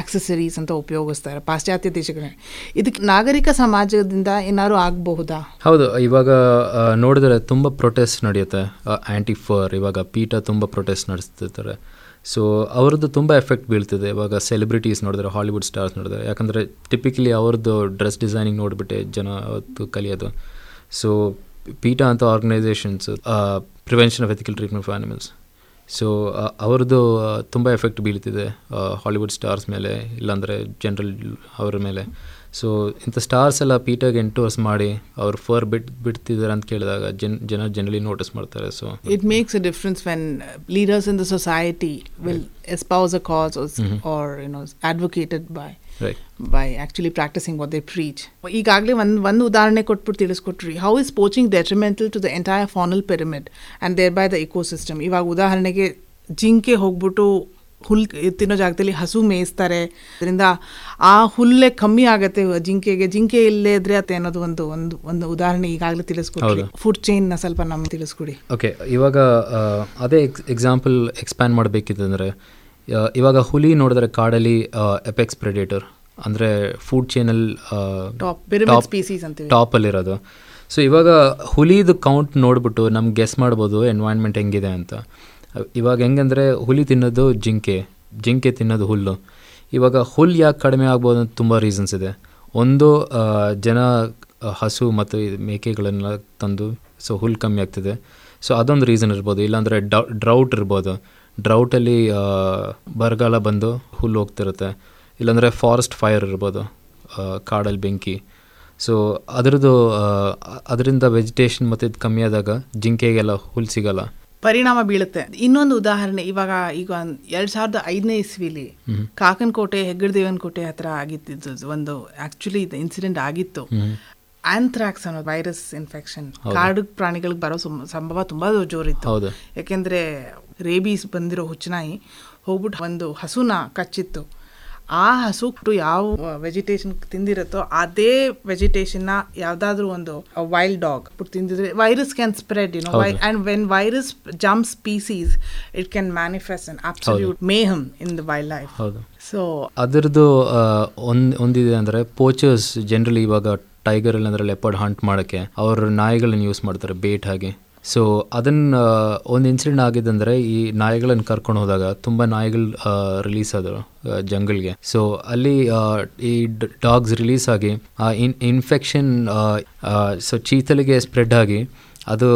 [SPEAKER 3] ಆಕ್ಸೆಸರೀಸ್ ಅಂತ ಉಪಯೋಗಿಸ್ತಾರೆ ಪಾಶ್ಚಾತ್ಯ ದೇಶಗಳಲ್ಲಿ. ಇದಕ್ಕೆ ನಾಗರಿಕ ಸಮಾಜದಿಂದ ಏನಾದ್ರು ಆಗಬಹುದಾ?
[SPEAKER 4] ಹೌದು ಇವಾಗ ನೋಡಿದ್ರೆ ತುಂಬ ಪ್ರೊಟೆಸ್ಟ್ ನಡೆಯುತ್ತೆ. ಆ್ಯಂಟಿ ಫರ್ ಇವಾಗ ಪೀಠ ತುಂಬ ಪ್ರೊಟೆಸ್ಟ್ ನಡೆಸ್ತಿರ್ತಾರೆ. ಸೊ ಅವ್ರದ್ದು ತುಂಬ ಎಫೆಕ್ಟ್ ಬೀಳ್ತಿದೆ. ಇವಾಗ ಸೆಲೆಬ್ರಿಟೀಸ್ ನೋಡಿದ್ರೆ ಹಾಲಿವುಡ್ ಸ್ಟಾರ್ಸ್ ನೋಡಿದ್ರೆ. ಯಾಕಂದರೆ ಟಿಪಿಕಲಿ ಅವ್ರದ್ದು ಡ್ರೆಸ್ ಡಿಸೈನಿಂಗ್ ನೋಡಿಬಿಟ್ಟೆ ಜನ ಅವತ್ತು ಕಲಿಯೋದು. ಸೊ ಪೀಠ ಅಂತ organisations prevention of ethical treatment for animals so ಅವ್ರದ್ದು ತುಂಬ ಎಫೆಕ್ಟ್ ಬೀಳ್ತಿದೆ ಹಾಲಿವುಡ್ ಸ್ಟಾರ್ಸ್ ಮೇಲೆ ಇಲ್ಲಾಂದರೆ ಜನರಲ್ ಅವರ ಮೇಲೆ. ಸೊ ಇಂಥ ಸ್ಟಾರ್ಸ್ ಎಲ್ಲ ಪೀಟಾಗಿ ಎಂಟೋರ್ಸ್ ಮಾಡಿ ಅವ್ರು ಫರ್ ಬಿಟ್ ಬಿಡ್ತಿದ್ದಾರೆ ಅಂತ ಕೇಳಿದಾಗ ಜನ್ ಜನ ಜನರಲಿ ನೋಟಿಸ್ ಮಾಡ್ತಾರೆ so
[SPEAKER 3] it makes a difference when leaders in the society will espouse a cause are you know advocated you know actually by
[SPEAKER 4] right
[SPEAKER 3] they actually practicing what they preach. ಈಗಾಗಲೇ ಒಂದು ಒಂದು ಉದಾಹರಣೆ ಕೊಟ್ಬಿಟ್ಟು ತಿಳಿಸ್ಕೊಟ್ರಿ. How is poaching detrimental to the entire faunal pyramid and there by the ecosystem ಇವಾಗ ಉದಾಹರಣೆಗೆ ಜಿಂಕೆ ಹೋಗ್ಬಿಟ್ಟು ಹುಲ್ ತಿನ್ನೋ ಜಾಗದಲ್ಲಿ ಹಸು ಮೇಯಿಸ್ತಾರೆ. ಅದರಿಂದ ಆ ಹುಲ್ಲೇ ಕಮ್ಮಿ ಆಗುತ್ತೆ ಜಿಂಕೆಗೆ. ಜಿಂಕೆ ಇಲ್ಲೇ ಇದ್ರೆ ಅತ್ತೆ ಅನ್ನೋದು ಒಂದು ಒಂದು ಒಂದು ಉದಾಹರಣೆ ಈಗಾಗಲೇ ತಿಳಿಸ್ಕೊಡಿ ಫುಡ್ ಚೈನ್ನ ಸ್ವಲ್ಪ ನಮ್ಗೆ ತಿಳಿಸ್ಕೊಡಿ.
[SPEAKER 4] ಓಕೆ ಇವಾಗ ಅದೇ ಎಕ್ಸ್ ಎಕ್ಸಾಂಪಲ್ ಎಕ್ಸ್ಪ್ಯಾಂಡ್ ಮಾಡಬೇಕಿತ್ತಂದರೆ ಇವಾಗ ಹುಲಿ ನೋಡಿದ್ರೆ ಕಾಡಲ್ಲಿ ಎಪೆಕ್ಸ್ ಪ್ರೆಡೇಟರ್ ಅಂದರೆ ಫುಡ್ ಚೇನಲ್. ಟಾಪಲ್ಲಿರೋದು ಸೊ ಇವಾಗ ಹುಲಿದು ಕೌಂಟ್ ನೋಡ್ಬಿಟ್ಟು ನಮ್ಗೆ ಗೆಸ್ ಮಾಡ್ಬೋದು ಎನ್ವೈರ್ನ್ಮೆಂಟ್ ಹೆಂಗಿದೆ ಅಂತ. ಇವಾಗ ಹೆಂಗಂದರೆ ಹುಲಿ ತಿನ್ನೋದು ಜಿಂಕೆ ಜಿಂಕೆ ತಿನ್ನೋದು ಹುಲ್ಲು. ಇವಾಗ ಹುಲ್ ಯಾಕೆ ಕಡಿಮೆ ಆಗ್ಬೋದು ಅಂತ ತುಂಬ ರೀಸನ್ಸ್ ಇದೆ. ಒಂದು ಜನ ಹಸು ಮತ್ತು ಮೇಕೆಗಳನ್ನೆಲ್ಲ ತಂದು ಸೊ ಹುಲ್ಲು ಕಮ್ಮಿ ಆಗ್ತಿದೆ. ಸೊ ಅದೊಂದು ರೀಸನ್ ಇರ್ಬೋದು. ಇಲ್ಲಾಂದರೆ ಡ್ರೌಟ್ ಇರ್ಬೋದು. ಡ್ರೌಟಲ್ಲಿ ಬರಗಾಲ ಬಂದು ಹುಲ್ಲು ಹೋಗ್ತಿರುತ್ತೆ. ಇಲ್ಲಾಂದರೆ ಫಾರೆಸ್ಟ್ ಫೈರ್ ಇರ್ಬೋದು ಕಾಡಲ್ಲಿ ಬೆಂಕಿ. ಸೊ ಅದರದ್ದು ಅದರಿಂದ ವೆಜಿಟೇಷನ್ ಮತ್ತು ಇದು ಕಮ್ಮಿ ಆದಾಗ ಜಿಂಕೆಗೆಲ್ಲ ಹುಲ್ಲು ಸಿಗಲ್ಲ.
[SPEAKER 3] ಪರಿಣಾಮ ಬೀಳುತ್ತೆ. ಇನ್ನೊಂದು ಉದಾಹರಣೆ ಇವಾಗ ಈಗ ಎರಡ್ ಸಾವಿರದ ಐದನೇ ಇಸ್ವಿಲಿ ಕಾಕನಕೋಟೆ ಹೆಗ್ಗಡದೇವನಕೋಟೆ ಹತ್ರ ಆಗಿತ್ತು ಒಂದು ಆಕ್ಚುಲಿ ಇನ್ಸಿಡೆಂಟ್ ಆಗಿತ್ತು. ಆಂಥ್ರಾಕ್ಸ್ ಅನ್ನೋ ವೈರಸ್ ಇನ್ಫೆಕ್ಷನ್ ಕಾಡು ಪ್ರಾಣಿಗಳಿಗೆ ಬರೋ ಸಂಭವ ತುಂಬಾ ಜೋರಿತ್ತು. ಯಾಕೆಂದ್ರೆ ರೇಬೀಸ್ ಬಂದಿರೋ ಹುಚ್ಚನಾಯಿ ಹೋಗ್ಬಿಟ್ಟು ಒಂದು ಹಸುನ ಕಚ್ಚಿತ್ತು. ಆ ಹಸು ಯಾವ ವೆಜಿಟೇಷನ್ ತಿಂದಿರುತ್ತೋ ಅದೇ ವೆಜಿಟೇಷನ್ನ ಯಾವ್ದಾದ್ರು ಒಂದು wild dog ತಿಂದಿದ್ರೆ virus can spread you know and when virus jump species it can manifest an absolute mayhem in the wild life so
[SPEAKER 4] ಅದರದ್ದು ಒಂದು ಒಂದಿದೆ ಅಂದರೆ ಪೋಚರ್ಸ್ ಜನರಲಿ ಇವಾಗ ಟೈಗರ್ ಇಲ್ಲಾಂದ್ರೆ ಲೆಪರ್ಡ್ ಹಂಟ್ ಮಾಡೋಕ್ಕೆ ಅವ್ರ ನಾಯಿಗಳನ್ನ ಯೂಸ್ ಮಾಡ್ತಾರೆ ಬೇಟ್ ಹಾಗೆ ಸೊ ಅದನ್ನು ಒಂದು ಇನ್ಸಿಡೆಂಟ್ ಆಗಿದ್ದಂದರೆ ಈ ನಾಯಿಗಳನ್ನು ಕರ್ಕೊಂಡು ಹೋದಾಗ ತುಂಬ ನಾಯಿಗಳು ರಿಲೀಸ್ ಆದರು ಜಂಗಲ್ಗೆ ಸೊ ಅಲ್ಲಿ ಈ ಡಾಗ್ಸ್ ರಿಲೀಸ್ ಆಗಿ ಇನ್ ಇನ್ಫೆಕ್ಷನ್ ಸೊ ಚೀತಲಿಗೆ ಸ್ಪ್ರೆಡ್ ಆಗಿ ಅದು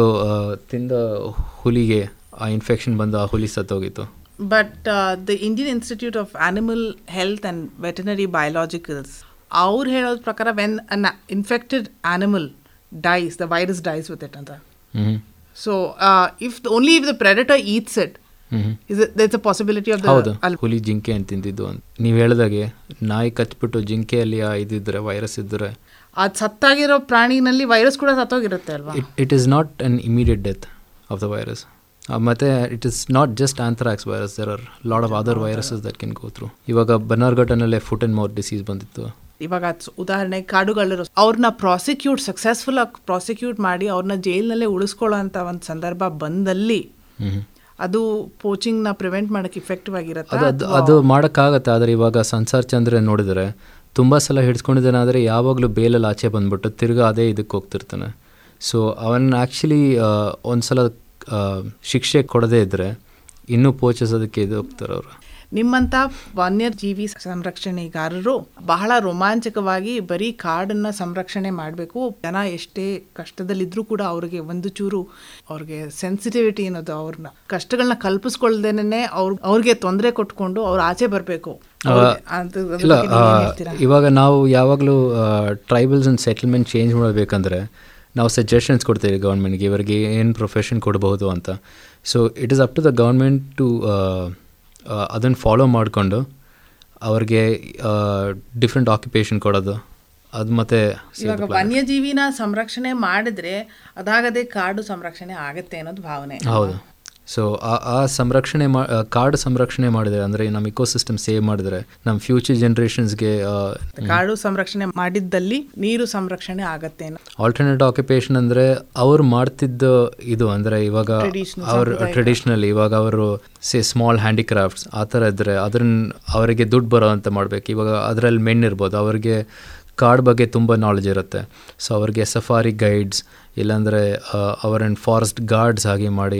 [SPEAKER 4] ತಿಂದ ಹುಲಿಗೆ ಆ ಇನ್ಫೆಕ್ಷನ್ ಬಂದು ಆ ಹುಲಿ ಸತ್ತೋಗಿತ್ತು.
[SPEAKER 3] But the Indian Institute of Animal Health and Veterinary Biologicals ಅವ್ರು ಹೇಳೋದ್ ಪ್ರಕಾರ when an infected animal dies the virus dies with it ಅಂತ. So if only if the predator eats it is a possibility of
[SPEAKER 4] ಹೌದು. ಹುಲಿ ಜಿಂಕೆ ಅಂತ ತಿಂದಿದ್ದು ಅಂತ. ನೀವು ಹೇಳಿದಾಗೆ ನಾಯಿ ಕಚ್ಬಿಟ್ಟು ಜಿಂಕೆಯಲ್ಲಿ ಇದ್ರೆ ಇದಿದ್ರೆ ವೈರಸ್ ಇದ್ದರೆ
[SPEAKER 3] ಅದು ಸತ್ತಾಗಿರೋ ಪ್ರಾಣಿನಲ್ಲಿ ವೈರಸ್ ಕೂಡ ಸತ್ತೋಗಿರುತ್ತೆ ಅಲ್ವಾ?
[SPEAKER 4] It is is not an immediate death of the virus ಮತ್ತೆ it is not just anthrax virus there are load of other viruses that can go through ಇವಾಗ ಬನ್ನಾರ್ಘಟ್ಟನಲ್ಲೇ ಫುಟ್ ಆ್ಯಂಡ್ ಮೌತ್ ಡಿಸೀಸ್ ಬಂದಿತ್ತು.
[SPEAKER 3] ಇವಾಗ ಉದಾಹರಣೆ ಕಾಡುಗಳಿರೋ ಅವ್ರನ್ನ ಪ್ರಾಸಿಕ್ಯೂಟ್ ಸಕ್ಸಸ್ಫುಲ್ ಆಗಿ prosecute ಮಾಡಿ ಅವ್ರನ್ನ ಜೈಲ್ನಲ್ಲೇ ಉಳಿಸ್ಕೊಳ್ಳೋ ಅಂತ ಒಂದು ಸಂದರ್ಭ ಬಂದಲ್ಲಿ ಅದು ಪೋಚಿಂಗ್ನ ಪ್ರಿವೆಂಟ್ ಮಾಡಕ್ಕೆ ಇಫೆಕ್ಟಿವ್ ಆಗಿರುತ್ತೆ
[SPEAKER 4] ಅದು ಅದು ಅದು ಮಾಡೋಕ್ಕಾಗತ್ತೆ ಆದರೆ ಇವಾಗ ಸಂಸಾರ್ ಚಂದ್ರ ನೋಡಿದರೆ ತುಂಬ ಸಲ ಹಿಡ್ಸ್ಕೊಂಡಿದ್ದಾನೆ ಆದರೆ ಯಾವಾಗಲೂ ಬೇಲಲ್ಲಿ ಆಚೆ ಬಂದ್ಬಿಟ್ಟು ತಿರ್ಗಾ ಅದೇ ಇದಕ್ಕೆ ಹೋಗ್ತಿರ್ತಾನೆ. ಸೊ ಅವನ್ನ ಆ್ಯಕ್ಚುಲಿ ಒಂದು ಸಲ ಶಿಕ್ಷೆ ಕೊಡದೇ ಇದ್ದರೆ ಇನ್ನೂ ಪೋಚಿಸೋದಕ್ಕೆ ಇದು ಹೋಗ್ತಾರೆ ಅವರು
[SPEAKER 3] ನಿಮ್ಮಂತ ವನ್ಯಜೀವಿ ಸಂರಕ್ಷಣೆಗಾರರು ಬಹಳ ರೋಮಾಂಚಕವಾಗಿ ಬರೀ ಕಾಡನ್ನ ಸಂರಕ್ಷಣೆ ಮಾಡಬೇಕು. ಜನ ಎಷ್ಟೇ ಕಷ್ಟದಲ್ಲಿದ್ದರೂ ಕೂಡ ಅವ್ರಿಗೆ ಒಂದು ಚೂರು ಅವ್ರಿಗೆ ಸೆನ್ಸಿಟಿವಿಟಿ ಅನ್ನೋದು ಅವ್ರನ್ನ ಕಷ್ಟಗಳನ್ನ ಕಲ್ಪಿಸ್ಕೊಳ್ದೇನೆ ಅವ್ರ ಅವ್ರಿಗೆ ತೊಂದರೆ ಕೊಟ್ಕೊಂಡು ಅವ್ರು ಆಚೆ ಬರಬೇಕು.
[SPEAKER 4] ಇಲ್ಲ ಇವಾಗ ನಾವು ಯಾವಾಗಲೂ ಟ್ರೈಬಲ್ಸ್ ಆ್ಯಂಡ್ ಸೆಟಲ್ಮೆಂಟ್ ಚೇಂಜ್ ಮಾಡಬೇಕಂದ್ರೆ ನಾವು ಸಜೆಷನ್ಸ್ ಕೊಡ್ತೀವಿ ಗೌರ್ಮೆಂಟ್ಗೆ ಇವರಿಗೆ ಏನು ಪ್ರೊಫೆಷನ್ ಕೊಡಬಹುದು ಅಂತ. So it is up to the government to ಅದನ್ನು ಫಾಲೋ ಮಾಡಿಕೊಂಡು ಅವ್ರಿಗೆ ಡಿಫ್ರೆಂಟ್ ಆಕ್ಯುಪೇಷನ್ ಕೊಡೋದು. ಅದು ಮತ್ತೆ
[SPEAKER 3] ಇವಾಗ ವನ್ಯಜೀವಿನ ಸಂರಕ್ಷಣೆ ಮಾಡಿದ್ರೆ ಅದಾಗದೆ ಕಾಡು ಸಂರಕ್ಷಣೆ ಆಗುತ್ತೆ ಅನ್ನೋದು ಭಾವನೆ.
[SPEAKER 4] ಹೌದು. ಸೊ ಆ ಆ ಸಂರಕ್ಷಣೆ ಮಾ ಕಾಡು ಸಂರಕ್ಷಣೆ ಮಾಡಿದರೆ ಅಂದರೆ ನಮ್ಮ ಇಕೋಸಿಸ್ಟಮ್ ಸೇವ್ ಮಾಡಿದರೆ ನಮ್ಮ ಫ್ಯೂಚರ್ ಜನ್ರೇಷನ್ಸ್ಗೆ
[SPEAKER 3] ಕಾಡು ಸಂರಕ್ಷಣೆ ಮಾಡಿದ್ದಲ್ಲಿ ನೀರು ಸಂರಕ್ಷಣೆ ಆಗತ್ತೆ
[SPEAKER 4] ಆಲ್ಟರ್ನೇಟ್ ಆಕ್ಯುಪೇಷನ್ ಅಂದರೆ ಅವ್ರು ಮಾಡ್ತಿದ್ದ ಇದು ಅಂದರೆ ಇವಾಗ ಅವ್ರ ಟ್ರೆಡಿಷ್ನಲ್ ಇವಾಗ ಅವರು ಸೇ ಸ್ಮಾಲ್ ಹ್ಯಾಂಡಿಕ್ರಾಫ್ಟ್ಸ್ ಆ ಥರ ಇದ್ದರೆ ಅದನ್ನ ಅವರಿಗೆ ದುಡ್ಡು ಬರೋ ಅಂತ ಮಾಡಬೇಕು. ಇವಾಗ ಅದರಲ್ಲಿ ಮೆನ್ ಇರ್ಬೋದು ಅವರಿಗೆ ಕಾಡ್ ಬಗ್ಗೆ ತುಂಬ ನಾಲೆಜ್ ಇರುತ್ತೆ. ಸೊ ಅವ್ರಿಗೆ ಸಫಾರಿ ಗೈಡ್ಸ್ ಇಲ್ಲಾಂದರೆ ಅವರನ್ನು ಫಾರೆಸ್ಟ್ ಗಾರ್ಡ್ಸ್ ಆಗಿ ಮಾಡಿ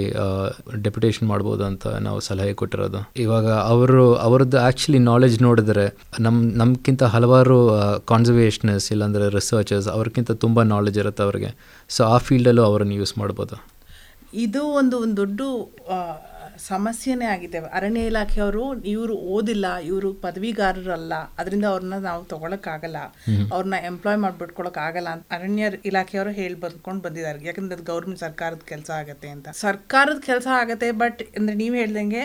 [SPEAKER 4] ಡೆಪ್ಯುಟೇಷನ್ ಮಾಡ್ಬೋದು ಅಂತ ನಾವು ಸಲಹೆ ಕೊಟ್ಟಿರೋದು. ಇವಾಗ ಅವರು, ಅವ್ರದ್ದು ಆ್ಯಕ್ಚುಲಿ ನಾಲೆಜ್ ನೋಡಿದ್ರೆ ನಮ್ಮ ನಮ್ಗಿಂತ ಹಲವಾರು ಕಾನ್ಸರ್ವೇಷನಸ್ ಇಲ್ಲಾಂದರೆ ರಿಸರ್ಚರ್ಸ್ ಅವ್ರಿಗಿಂತ ತುಂಬ ನಾಲೆಜ್ ಇರುತ್ತೆ ಅವ್ರಿಗೆ. ಸೊ ಆ ಫೀಲ್ಡಲ್ಲೂ ಅವರನ್ನು ಯೂಸ್ ಮಾಡ್ಬೋದು.
[SPEAKER 3] ಇದು ಒಂದು ಒಂದು ದೊಡ್ಡ ಸಮಸ್ಯೆನೇ ಆಗಿದೆ. ಅರಣ್ಯ ಇಲಾಖೆಯವರು ಇವರು ಓದಿಲ್ಲ ಇವರು ಪದವಿಗಾರರಲ್ಲ ಅದರಿಂದ ಅವ್ರನ್ನ ನಾವು ತಗೊಳಕ್ಕಾಗಲ್ಲ. ಅವ್ರನ್ನ ಎಂಪ್ಲಾಯ್ ಮಾಡ್ಬಿಟ್ಕೊಳಕ್ ಆಗಲ್ಲ ಅಂತ ಅರಣ್ಯ ಇಲಾಖೆಯವರು ಹೇಳಿ ಬಂದ್ಕೊಂಡು ಬಂದಿದ್ದಾರೆ. ಯಾಕಂದ್ರೆ ಅದು ಗೌರ್ಮೆಂಟ್ ಸರ್ಕಾರದ ಕೆಲಸ ಆಗತ್ತೆ ಅಂತ. ಸರ್ಕಾರದ ಕೆಲಸ ಆಗತ್ತೆ ಬಟ್ ಅಂದ್ರೆ ನೀವು ಹೇಳ್ದಂಗೆ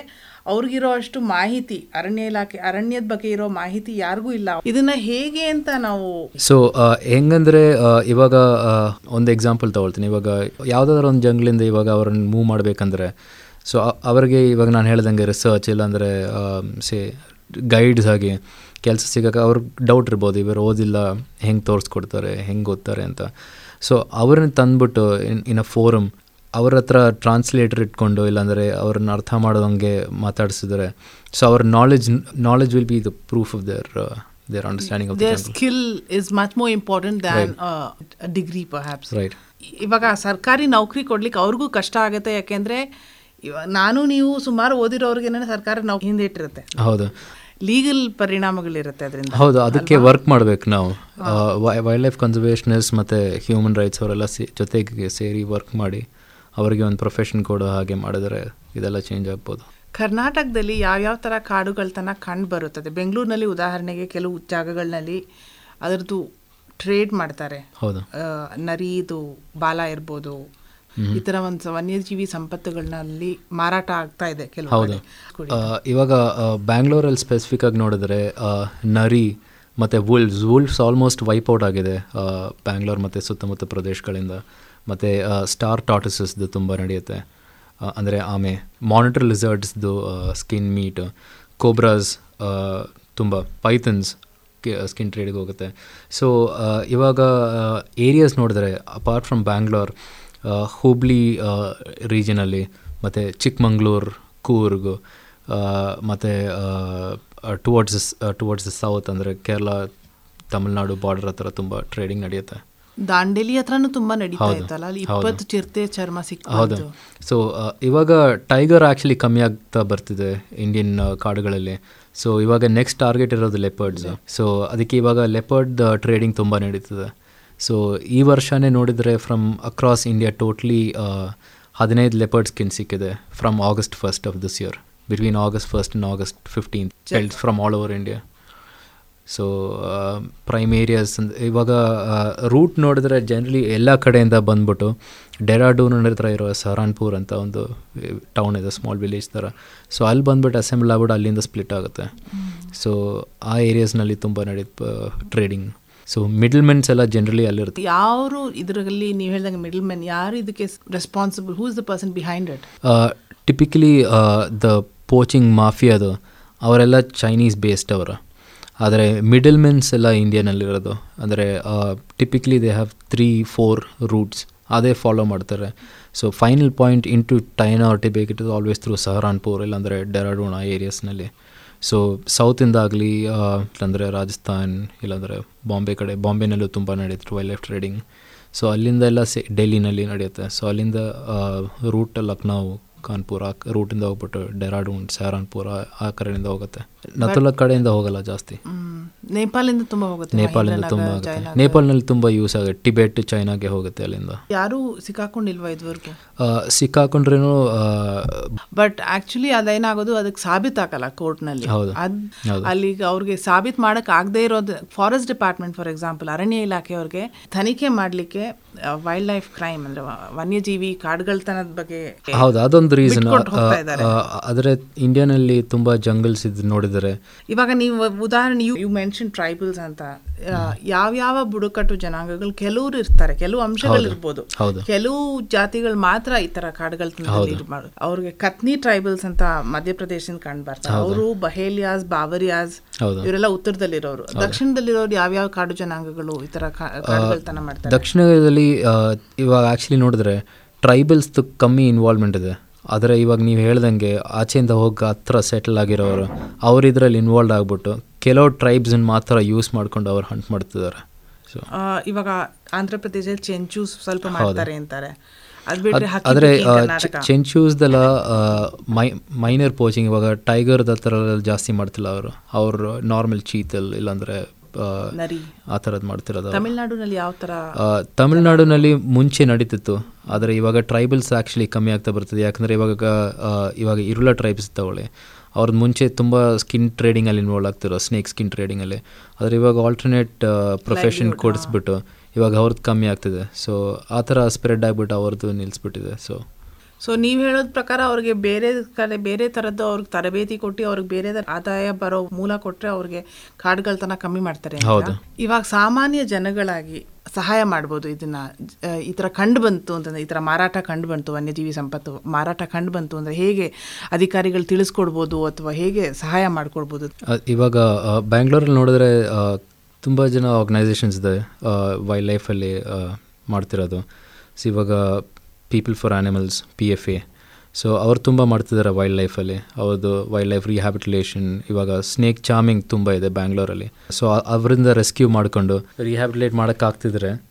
[SPEAKER 3] ಅವ್ರಿಗಿರೋ ಅಷ್ಟು ಮಾಹಿತಿ ಅರಣ್ಯ ಇಲಾಖೆ ಅರಣ್ಯದ ಬಗ್ಗೆ ಇರೋ ಮಾಹಿತಿ ಯಾರಿಗೂ ಇಲ್ಲ. ಇದನ್ನ ಹೇಗೆ ಅಂತ ನಾವು
[SPEAKER 4] ಸೊ ಹೆಂಗಂದ್ರೆ ಇವಾಗ ಒಂದು ಎಕ್ಸಾಂಪಲ್ ತಗೊಳ್ತೀನಿ. ಇವಾಗ ಯಾವ್ದಾದ್ರು ಒಂದು ಜಂಗ್ಲಿಂದ ಇವಾಗ ಅವ್ರನ್ನ ಮೂವ್ ಮಾಡಬೇಕಂದ್ರೆ ಸೊ ಅವರಿಗೆ ಇವಾಗ ನಾನು ಹೇಳ್ದಂಗೆ ರಿಸರ್ಚ್ ಇಲ್ಲಾಂದರೆ ಸೇ ಗೈಡ್ಸ್ ಆಗಿ ಕೆಲಸ ಸಿಗೋಕೆ ಅವ್ರಿಗೆ ಡೌಟ್ ಇರ್ಬೋದು. ಇವರು ಓದಿಲ್ಲ ಹೆಂಗೆ ತೋರಿಸ್ಕೊಡ್ತಾರೆ ಹೆಂಗೆ ಓದ್ತಾರೆ ಅಂತ. ಸೊ ಅವ್ರನ್ನ ತಂದ್ಬಿಟ್ಟು ಇನ್ ಇನ್ ಅ ಫೋರಮ್ ಅವ್ರ ಹತ್ರ ಟ್ರಾನ್ಸ್ಲೇಟರ್ ಇಟ್ಕೊಂಡು ಇಲ್ಲಾಂದರೆ ಅವ್ರನ್ನ ಅರ್ಥ ಮಾಡೋದಂಗೆ ಮಾತಾಡಿಸಿದ್ರೆ. ಸೊ ಅವ್ರ knowledge knowledge will be the proof of their their understanding of is
[SPEAKER 3] their skill is much more important than degree perhaps
[SPEAKER 4] right
[SPEAKER 3] ಇವಾಗ ಸರ್ಕಾರಿ ನೌಕರಿ ಕೊಡ್ಲಿಕ್ಕೆ ಅವ್ರಿಗೂ ಕಷ್ಟ ಆಗುತ್ತೆ ಯಾಕೆಂದ್ರೆ ಇವಾಗ ನಾನು ನೀವು ಸುಮಾರು ಓದಿರೋರ್ಗೆ ಸರ್ಕಾರ ನಾವು ಹಿಂದೆ ಇಟ್ಟಿರುತ್ತೆ.
[SPEAKER 4] ಹೌದು.
[SPEAKER 3] ಲೀಗಲ್ ಪರಿಣಾಮಗಳಿರುತ್ತೆ ಅದರಿಂದ.
[SPEAKER 4] ಹೌದು ಅದಕ್ಕೆ ವರ್ಕ್ ಮಾಡ್ಬೇಕು ನಾವು. ವೈಲ್ಡ್ ಲೈಫ್ ಕನ್ಸರ್ವೇಷನಿಸ್ಟ್ ಮತ್ತು ಹ್ಯೂಮನ್ ರೈಟ್ಸ್ ಅವರೆಲ್ಲ ಸೇ ಜೊತೆಗೆ ಸೇರಿ ವರ್ಕ್ ಮಾಡಿ ಅವರಿಗೆ ಒಂದು ಪ್ರೊಫೆಷನ್ ಕೊಡೋ ಹಾಗೆ ಮಾಡಿದ್ರೆ ಇದೆಲ್ಲ ಚೇಂಜ್ ಆಗ್ಬೋದು.
[SPEAKER 3] ಕರ್ನಾಟಕದಲ್ಲಿ ಯಾವ್ಯಾವ ಥರ ಕಾಡುಗಳತನ ಕಂಡು ಬರುತ್ತದೆ? ಬೆಂಗಳೂರಿನಲ್ಲಿ ಉದಾಹರಣೆಗೆ ಕೆಲವು ಜಾಗಗಳಲ್ಲಿ ಅದರದ್ದು ಟ್ರೇಡ್ ಮಾಡ್ತಾರೆ.
[SPEAKER 4] ಹೌದು.
[SPEAKER 3] ನರಿದು ಬಾಲ ಇರ್ಬೋದು ಈ ತರ ಒಂದು ವನ್ಯಜೀವಿ ಸಂಪತ್ತುಗಳಲ್ಲಿ ಮಾರಾಟ ಆಗ್ತಾ ಇದೆ ಕೆಲವು
[SPEAKER 4] ಹೌದು. ಇವಾಗ ಬ್ಯಾಂಗ್ಳೂರಲ್ಲಿ ಸ್ಪೆಸಿಫಿಕ್ ಆಗಿ ನೋಡಿದ್ರೆ ನರಿ ಮತ್ತು wolves wolfs almost wipe out ಆಗಿದೆ ಬ್ಯಾಂಗ್ಳೂರ್ ಮತ್ತು ಸುತ್ತಮುತ್ತ ಪ್ರದೇಶಗಳಿಂದ. ಮತ್ತು ಸ್ಟಾರ್ ಟಾಟಸಸ್ದು ತುಂಬ ನಡೆಯುತ್ತೆ. ಅಂದರೆ ಆಮೆ ಮಾನಿಟರ್ ಲಿಸರ್ಡ್ಸ್ದು ಸ್ಕಿನ್ ಮೀಟ್ ಕೋಬ್ರಾಸ್ ತುಂಬ ಪೈಥನ್ಸ್ ಸ್ಕಿನ್ ಟ್ರೇಡಿಗೆ ಹೋಗುತ್ತೆ. ಸೊ ಇವಾಗ ಏರಿಯಾಸ್ ನೋಡಿದ್ರೆ ಅಪಾರ್ಟ್ ಫ್ರಮ್ ಬ್ಯಾಂಗ್ಳೂರ್ ಹುಬ್ಳಿ ರೀಜನಲ್ಲಿ ಮತ್ತು ಚಿಕ್ಕಮಂಗ್ಳೂರು ಕೂರ್ಗ್ ಮತ್ತು ಟುವರ್ಡ್ಸ್ ಟುವರ್ಡ್ಸ್ ದ ಸೌತ್ ಅಂದರೆ ಕೇರಳ ತಮಿಳ್ನಾಡು ಬಾರ್ಡರ್ ಹತ್ರ ತುಂಬ ಟ್ರೇಡಿಂಗ್ ನಡೆಯುತ್ತೆ.
[SPEAKER 3] ದಾಂಡೇಲಿ ಹತ್ರನೂ ತುಂಬಾ ನಡೀತಾ
[SPEAKER 4] ಹೌದು,
[SPEAKER 3] ಅಲ್ಲಿ
[SPEAKER 4] ಹೌದು.
[SPEAKER 3] ಇಪ್ಪತ್ತು ಚಿರತೆ ಚರ್ಮ
[SPEAKER 4] ಹೌದು.
[SPEAKER 3] ಸಿಕ್ತು
[SPEAKER 4] ಸೊ ಇವಾಗ ಟೈಗರ್ ಆ್ಯಕ್ಚುಲಿ ಕಮ್ಮಿ ಆಗ್ತಾ ಬರ್ತಿದೆ ಇಂಡಿಯನ್ ಕಾಡುಗಳಲ್ಲಿ. ಸೊ ಇವಾಗ ನೆಕ್ಸ್ಟ್ ಟಾರ್ಗೆಟ್ ಇರೋದು ಲೆಪರ್ಡ್ಸ್ ಸೊ ಅದಕ್ಕೆ ಇವಾಗ ಲೆಪರ್ಡ್ ಟ್ರೇಡಿಂಗ್ ತುಂಬ ನಡೀತದೆ. ಸೊ ಈ ವರ್ಷನೇ ನೋಡಿದರೆ ಫ್ರಮ್ ಅಕ್ರಾಸ್ ಇಂಡಿಯಾ ಟೋಟ್ಲಿ ಹದಿನೈದು ಲೆಪರ್ಡ್ ಸ್ಕಿನ್ ಸಿಕ್ಕಿದೆ from August first of this year between August first and August fifteen childs from all over India so prime areas ಇವಾಗ ರೂಟ್ ನೋಡಿದ್ರೆ ಜನರಲಿ ಎಲ್ಲ ಕಡೆಯಿಂದ ಬಂದ್ಬಿಟ್ಟು ಡೆರಾಡೂನ್ ಹತ್ರ ಇರೋ ಸಹರಾನ್ಪುರ್ ಅಂತ ಒಂದು ಟೌನ್ ಇದೆ ಸ್ಮಾಲ್ ವಿಲೇಜ್ ಥರ ಸೊ ಅಲ್ಲಿ ಬಂದ್ಬಿಟ್ಟು ಅಸೆಂಬ್ಲಿ ಆಗ್ಬಿಟ್ಟು ಅಲ್ಲಿಂದ ಸ್ಪ್ಲಿಟ್ ಆಗುತ್ತೆ. ಸೊ ಆ ಏರಿಯಾಸ್ನಲ್ಲಿ ತುಂಬ ನಡೀತು ಟ್ರೇಡಿಂಗ್ ಸೊ ಮಿಡಲ್ ಮೆನ್ಸ್ ಎಲ್ಲ ಜನರಲಿ ಅಲ್ಲಿರುತ್ತೆ.
[SPEAKER 3] ಯಾರು ಇದರಲ್ಲಿ ನೀವು ಹೇಳಿದಂಗೆ ಮಿಡಲ್ ಮೆನ್ ಯಾರು ಇದಕ್ಕೆ responsible who is the person behind it
[SPEAKER 4] typically the poaching ಮಾಫಿಯಾದು ಅವರೆಲ್ಲ ಚೈನೀಸ್ ಬೇಸ್ಡ್ ಅವರು. ಆದರೆ ಮಿಡಲ್ ಮೆನ್ಸ್ ಎಲ್ಲ ಇಂಡಿಯಾನಲ್ಲಿರೋದು ಅಂದರೆ typically they have three four routes ಅದೇ ಫಾಲೋ ಮಾಡ್ತಾರೆ. So final point into China or Tibet it is always through Saharanpur ಇಲ್ಲಾಂದರೆ Dehradun ಏರಿಯಾಸ್ನಲ್ಲಿ so ಸೌತಿಂದ ಆಗಲಿ ಇಲ್ಲಾಂದರೆ ರಾಜಸ್ಥಾನ್, ಇಲ್ಲಾಂದರೆ ಬಾಂಬೆ ಕಡೆ, ಬಾಂಬೆನಲ್ಲೂ ತುಂಬ ನಡೆಯುತ್ತೆ ವೈಲ್ಡ್ ಲೈಫ್ ಟ್ರೇಡಿಂಗ್ ಸೊ ಅಲ್ಲಿಂದ ಎಲ್ಲ ಸೆ ಡೆಲ್ಲಿನಲ್ಲಿ ನಡೆಯುತ್ತೆ. ಸೊ ಅಲ್ಲಿಂದ ರೂಟ್ ಲಕ್ನೋ ಕಾನ್ಪುರ್ ಆ ರೂಟಿಂದ ಹೋಗ್ಬಿಟ್ಟು ಡೆರಾಡೂನ್ ಸಹರಾನ್ಪುರ್ ಆ- ಕಡೆಯಿಂದ ಹೋಗುತ್ತೆ. ನತುಲ ಕಡೆಯಿಂದ ಹೋಗಲ್ಲ ಜಾಸ್ತಿ.
[SPEAKER 3] ನೇಪಾಳಿಂದ ತುಂಬಾ ಹೋಗುತ್ತೆ
[SPEAKER 4] ನೇಪಾಳಿಂದ ತುಂಬ ಆಗುತ್ತೆ. ನೇಪಾಳ್ನಲ್ಲಿ ತುಂಬ ಯೂಸ್ ಆಗುತ್ತೆ. ಟಿಬೆಟ್ ಚೈನಾಗೆ ಹೋಗುತ್ತೆ ಅಲ್ಲಿಂದ.
[SPEAKER 3] ಯಾರು ಸಿಕ್ಕಾಕೊಂಡಿಲ್ವಾ ಇದುವರೆಗೂ?
[SPEAKER 4] ಸಿಕ್ಕಾಕೊಂಡ್ರೇನು
[SPEAKER 3] ಬಟ್ ಆಕ್ಚುಲಿ ಅದೇನಾಗೋದು ಅದಕ್ಕೆ ಸಾಬೀತಾಗಲ್ಲ ಕೋರ್ಟ್ನಲ್ಲಿ.
[SPEAKER 4] ಹೌದು.
[SPEAKER 3] ಅಲ್ಲಿ ಅವ್ರಿಗೆ ಸಾಬೀತ್ ಮಾಡಕ್ ಆಗದೆ ಇರೋದು ಫಾರೆಸ್ಟ್ ಡಿಪಾರ್ಟ್ಮೆಂಟ್ ಫಾರ್ ಎಕ್ಸಾಂಪಲ್ ಅರಣ್ಯ ಇಲಾಖೆಯವ್ರಿಗೆ ತನಿಖೆ ಮಾಡಲಿಕ್ಕೆ ವೈಲ್ಡ್ ಲೈಫ್ ಕ್ರೈಮ್ ಅಂದ್ರೆ ವನ್ಯಜೀವಿ ಕಾಡುಗಳ್ತನದ ಬಗ್ಗೆ
[SPEAKER 4] ಹೌದು ಅದೊಂದು ಅದೊಂದು ರೀಸನ್. ಆದರೆ ಇಂಡಿಯಾನಲ್ಲಿ ತುಂಬ ಜಂಗಲ್ಸ್ ಇದ್ ನೋಡಿದರೆ.
[SPEAKER 3] ಇವಾಗ ನೀವು ಉದಾಹರಣೆ ಯು ಮೆನ್ಷನ್ ಟ್ರೈಬಲ್ಸ್ ಅಂತ. ಯಾವ ಯಾವ ಬುಡಕಟ್ಟು ಜನಾಂಗಗಳು ಕೆಲವರು ಇರ್ತಾರೆ ಕೆಲವು ಅಂಶಗಳು ಇರ್ಬೋದು. ಕೆಲವು ಜಾತಿಗಳು ಮಾತ್ರ ಈ ತರ ಕಾಡುಗಳ ಅವ್ರಿಗೆ ಕತ್ನಿ ಟ್ರೈಬಲ್ಸ್ ಅಂತ ಮಧ್ಯಪ್ರದೇಶದಿಂದ ಕಂಡು ಬರ್ತಾರೆ. ಅವರು ಬಹೇಲಿಯಾಸ್ ಬಾವರಿಯಾಸ್. ಇವರೆಲ್ಲ ಉತ್ತರದಲ್ಲಿರೋರು. ದಕ್ಷಿಣದಲ್ಲಿರೋರು ಯಾವ್ಯಾವ ಕಾಡು ಜನಾಂಗಗಳು ಈ ತರ ಕಾಡುಗಳ್ತನ ಮಾಡ್ತಾರೆ?
[SPEAKER 4] ದಕ್ಷಿಣದಲ್ಲಿ ಇವಾಗ ಆಕ್ಚುಲಿ ನೋಡಿದ್ರೆ ಟ್ರೈಬಲ್ಸ್ದು ಕಮ್ಮಿ ಇನ್ವಾಲ್ವ್ಮೆಂಟ್ ಇದೆ. ಆದರೆ ಇವಾಗ ನೀವು ಹೇಳ್ದಂಗೆ ಆಚೆಯಿಂದ ಹೋಗಿ ಹತ್ರ ಸೆಟಲ್ ಆಗಿರೋರು ಅವ್ರು ಇದರಲ್ಲಿ ಇನ್ವಾಲ್ವ್ ಆಗಿಬಿಟ್ಟು ಕೆಲವು ಟ್ರೈಬ್ಸನ್ನು ಮಾತ್ರ ಯೂಸ್ ಮಾಡ್ಕೊಂಡು ಅವ್ರು ಹಂಟ್ ಮಾಡ್ತಿದ್ದಾರೆ. ಸೊ
[SPEAKER 3] ಇವಾಗ ಆಂಧ್ರ ಪ್ರದೇಶದಲ್ಲಿ ಚೆಂಚೂಸ್ ಸ್ವಲ್ಪ ಮಾಡ್ತಾರೆ ಅಂತಾರೆ.
[SPEAKER 4] ಆದರೆ ಚೆಂಚೂಸ್ದೆಲ್ಲ ಮೈ ಮೈನರ್ ಪೋಚಿಂಗ್ ಇವಾಗ ಟೈಗರ್ದ ಥರ ಜಾಸ್ತಿ ಮಾಡ್ತಿಲ್ಲ ಅವರು. ಅವರು ನಾರ್ಮಲ್ ಚೀತಲ್ ಇಲ್ಲಾಂದರೆ ಆ ಥರದ್ದು ಮಾಡ್ತಿರೋದು.
[SPEAKER 3] ತಮಿಳ್ನಾಡಿನಲ್ಲಿ ಯಾವ
[SPEAKER 4] ಥರ ತಮಿಳ್ನಾಡಿನಲ್ಲಿ ಮುಂಚೆ ನಡೀತಿತ್ತು ಆದರೆ ಇವಾಗ ಟ್ರೈಬಲ್ಸ್ ಆ್ಯಕ್ಚುಲಿ ಕಮ್ಮಿ ಆಗ್ತಾ ಬರ್ತದೆ. ಯಾಕಂದರೆ ಇವಾಗ ಇವಾಗ ಇರುಳ ಟ್ರೈಬ್ಸ್ ತಗೊಳ್ಳಿ. ಅವ್ರದ್ದು ಮುಂಚೆ ತುಂಬ ಸ್ಕಿನ್ ಟ್ರೇಡಿಂಗಲ್ಲಿ ಇನ್ವಾಲ್ವ್ ಆಗ್ತಿರೋ ಸ್ನೇಕ್ ಸ್ಕಿನ್ ಟ್ರೇಡಿಂಗಲ್ಲಿ ಆದರೆ ಇವಾಗ ಆಲ್ಟರ್ನೇಟ್ ಪ್ರೊಫೆಷನ್ ಕೊಡಿಸ್ಬಿಟ್ಟು ಇವಾಗ ಅವ್ರದ್ದು ಕಮ್ಮಿ ಆಗ್ತಿದೆ. ಸೊ ಆ ಥರ ಸ್ಪ್ರೆಡ್ ಆಗಿಬಿಟ್ಟು ಅವ್ರದ್ದು ನಿಲ್ಲಿಸ್ಬಿಟ್ಟಿದೆ ಸೊ
[SPEAKER 3] ಸೊ ನೀವು ಹೇಳೋದ್ ಪ್ರಕಾರ ಅವ್ರಿಗೆ ಬೇರೆ ಕಡೆ ಬೇರೆ ತರದ್ದು ಅವ್ರಿಗೆ ತರಬೇತಿ ಕೊಟ್ಟು ಅವ್ರಿಗೆ ಬೇರೆ ಆದಾಯ ಬರೋ ಮೂಲ ಕೊಟ್ರೆ ಅವ್ರಿಗೆ ಕಾಡುಗಳತನ ಕಮ್ಮಿ ಮಾಡ್ತಾರೆ. ಇವಾಗ ಸಾಮಾನ್ಯ ಜನಗಳಾಗಿ ಸಹಾಯ ಮಾಡ್ಬೋದು ಇದನ್ನ ಈ ತರ ಕಂಡು ಬಂತು ಅಂತಂದ್ರೆ ಈ ತರ ಮಾರಾಟ ಕಂಡು ಬಂತು ವನ್ಯಜೀವಿ ಸಂಪತ್ತು ಮಾರಾಟ ಕಂಡು ಬಂತು ಅಂದ್ರೆ ಹೇಗೆ ಅಧಿಕಾರಿಗಳು ತಿಳಿಸ್ಕೊಡ್ಬೋದು ಅಥವಾ ಹೇಗೆ ಸಹಾಯ ಮಾಡ್ಕೊಡ್ಬೋದು?
[SPEAKER 4] ಇವಾಗ ಬ್ಯಾಂಗ್ಳೂರಲ್ಲಿ ನೋಡಿದ್ರೆ ತುಂಬ ಜನ ಆರ್ಗನೈಸೇಷನ್ಸ್ ಇದೆ ವೈಲ್ಡ್ ಲೈಫಲ್ಲಿ ಮಾಡ್ತಿರೋದು. ಸೊ ಇವಾಗ People for Animals P F A so ಅವ್ರು ತುಂಬ ಮಾಡ್ತಿದ್ದಾರೆ ವೈಲ್ಡ್ ಲೈಫಲ್ಲಿ ಅವ್ರದ್ದು ವೈಲ್ಡ್ ಲೈಫ್ ರಿಹ್ಯಾಬಿಟಲೇಷನ್ ಇವಾಗ ಸ್ನೇಕ್ ಚಾಮಿಂಗ್ ತುಂಬ ಇದೆ ಬ್ಯಾಂಗ್ಳೂರಲ್ಲಿ ಸೊ ಅವರಿಂದ ರೆಸ್ಕ್ಯೂ ಮಾಡಿಕೊಂಡು ರಿಹ್ಯಾಬಿಟೇಟ್ ಮಾಡೋಕ್ಕಾಗ್ತಿದ್ರೆ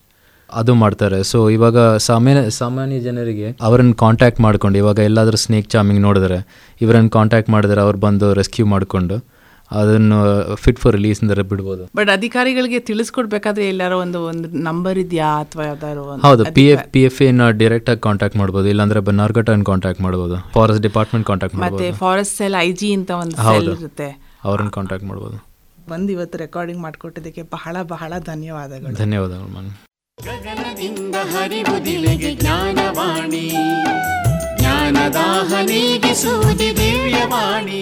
[SPEAKER 4] ಅದು ಮಾಡ್ತಾರೆ. ಸೊ ಇವಾಗ ಸಾಮಾನ್ಯ ಸಾಮಾನ್ಯ ಜನರಿಗೆ ಅವರನ್ನು ಕಾಂಟ್ಯಾಕ್ಟ್ ಮಾಡ್ಕೊಂಡು ಇವಾಗ ಎಲ್ಲಾದರೂ ಸ್ನೇಕ್ ಚಾಮಿಂಗ್ ನೋಡಿದ್ರೆ, ಇವರನ್ನು ಕಾಂಟ್ಯಾಕ್ಟ್ ಮಾಡಿದ್ರೆ ಅವ್ರು ಬಂದು ರೆಸ್ಕ್ಯೂ ಮಾಡಿಕೊಂಡು ಅದನ್ನು ಫಿಟ್ ಫಾರ್ ರಿಲೀಸ್ ಅಂದರೆ ಬಿಡ್ಬೋದು.
[SPEAKER 3] ಬಟ್ ಅಧಿಕಾರಿಗಳಿಗೆ ತಿಳಿಸ್ಕೊಡ್ಬೇಕಾದ್ರೆ ಎಲ್ಲಾರೋ ಒಂದು ಒಂದು ನಂಬರ್ ಇದೆಯಾ ಅಥವಾ ಯಾವ್ದಾದ್ರು
[SPEAKER 4] ಹೌದು P F P F N direct ಆಗಿ ಕಾಂಟ್ಯಾಕ್ಟ್ ಮಾಡ್ಬೋದು ಇಲ್ಲಾಂದ್ರೆ ಬನ್ನಾರ್ಘಟ್ಟನ್ನು ಕಾಂಟ್ಯಾಕ್ಟ್ ಮಾಡ್ಬೋದು ಫಾರೆಸ್ಟ್ ಡಿಪಾರ್ಟ್ಮೆಂಟ್ ಕಾಂಟ್ಯಾಕ್ಟ್
[SPEAKER 3] ಮತ್ತೆ
[SPEAKER 4] ಮಾಡ್ಬೋದು.
[SPEAKER 3] ಫಾರೆಸ್ಟ್ ಸೆಲ್ ಐ ಜಿ ಅಂತ ಒಂದು ಸೆಲ್
[SPEAKER 4] ಹೌದು.
[SPEAKER 3] ಇರುತ್ತೆ.
[SPEAKER 4] ಅವ್ರನ್ನ ಕಾಂಟ್ಯಾಕ್ಟ್ ಮಾಡ್ಬೋದು.
[SPEAKER 3] ಬಂದು ಇವತ್ತು ರೆಕಾರ್ಡಿಂಗ್ ಮಾಡಿಕೊಟ್ಟಿದ್ದಕ್ಕೆ ಬಹಳ ಬಹಳ ಧನ್ಯವಾದಗಳು.
[SPEAKER 4] ಧನ್ಯವಾದಗಳು ಮನ್
[SPEAKER 1] ಗಗನದಿಂದ ಹರಿವುದಿಲೆಗೆ ಜ್ಞಾನವಾಣಿ ಜ್ಞಾನದಾಹ ನೀಗಿಸುವುದಿ ದಿವ್ಯವಾಣಿ.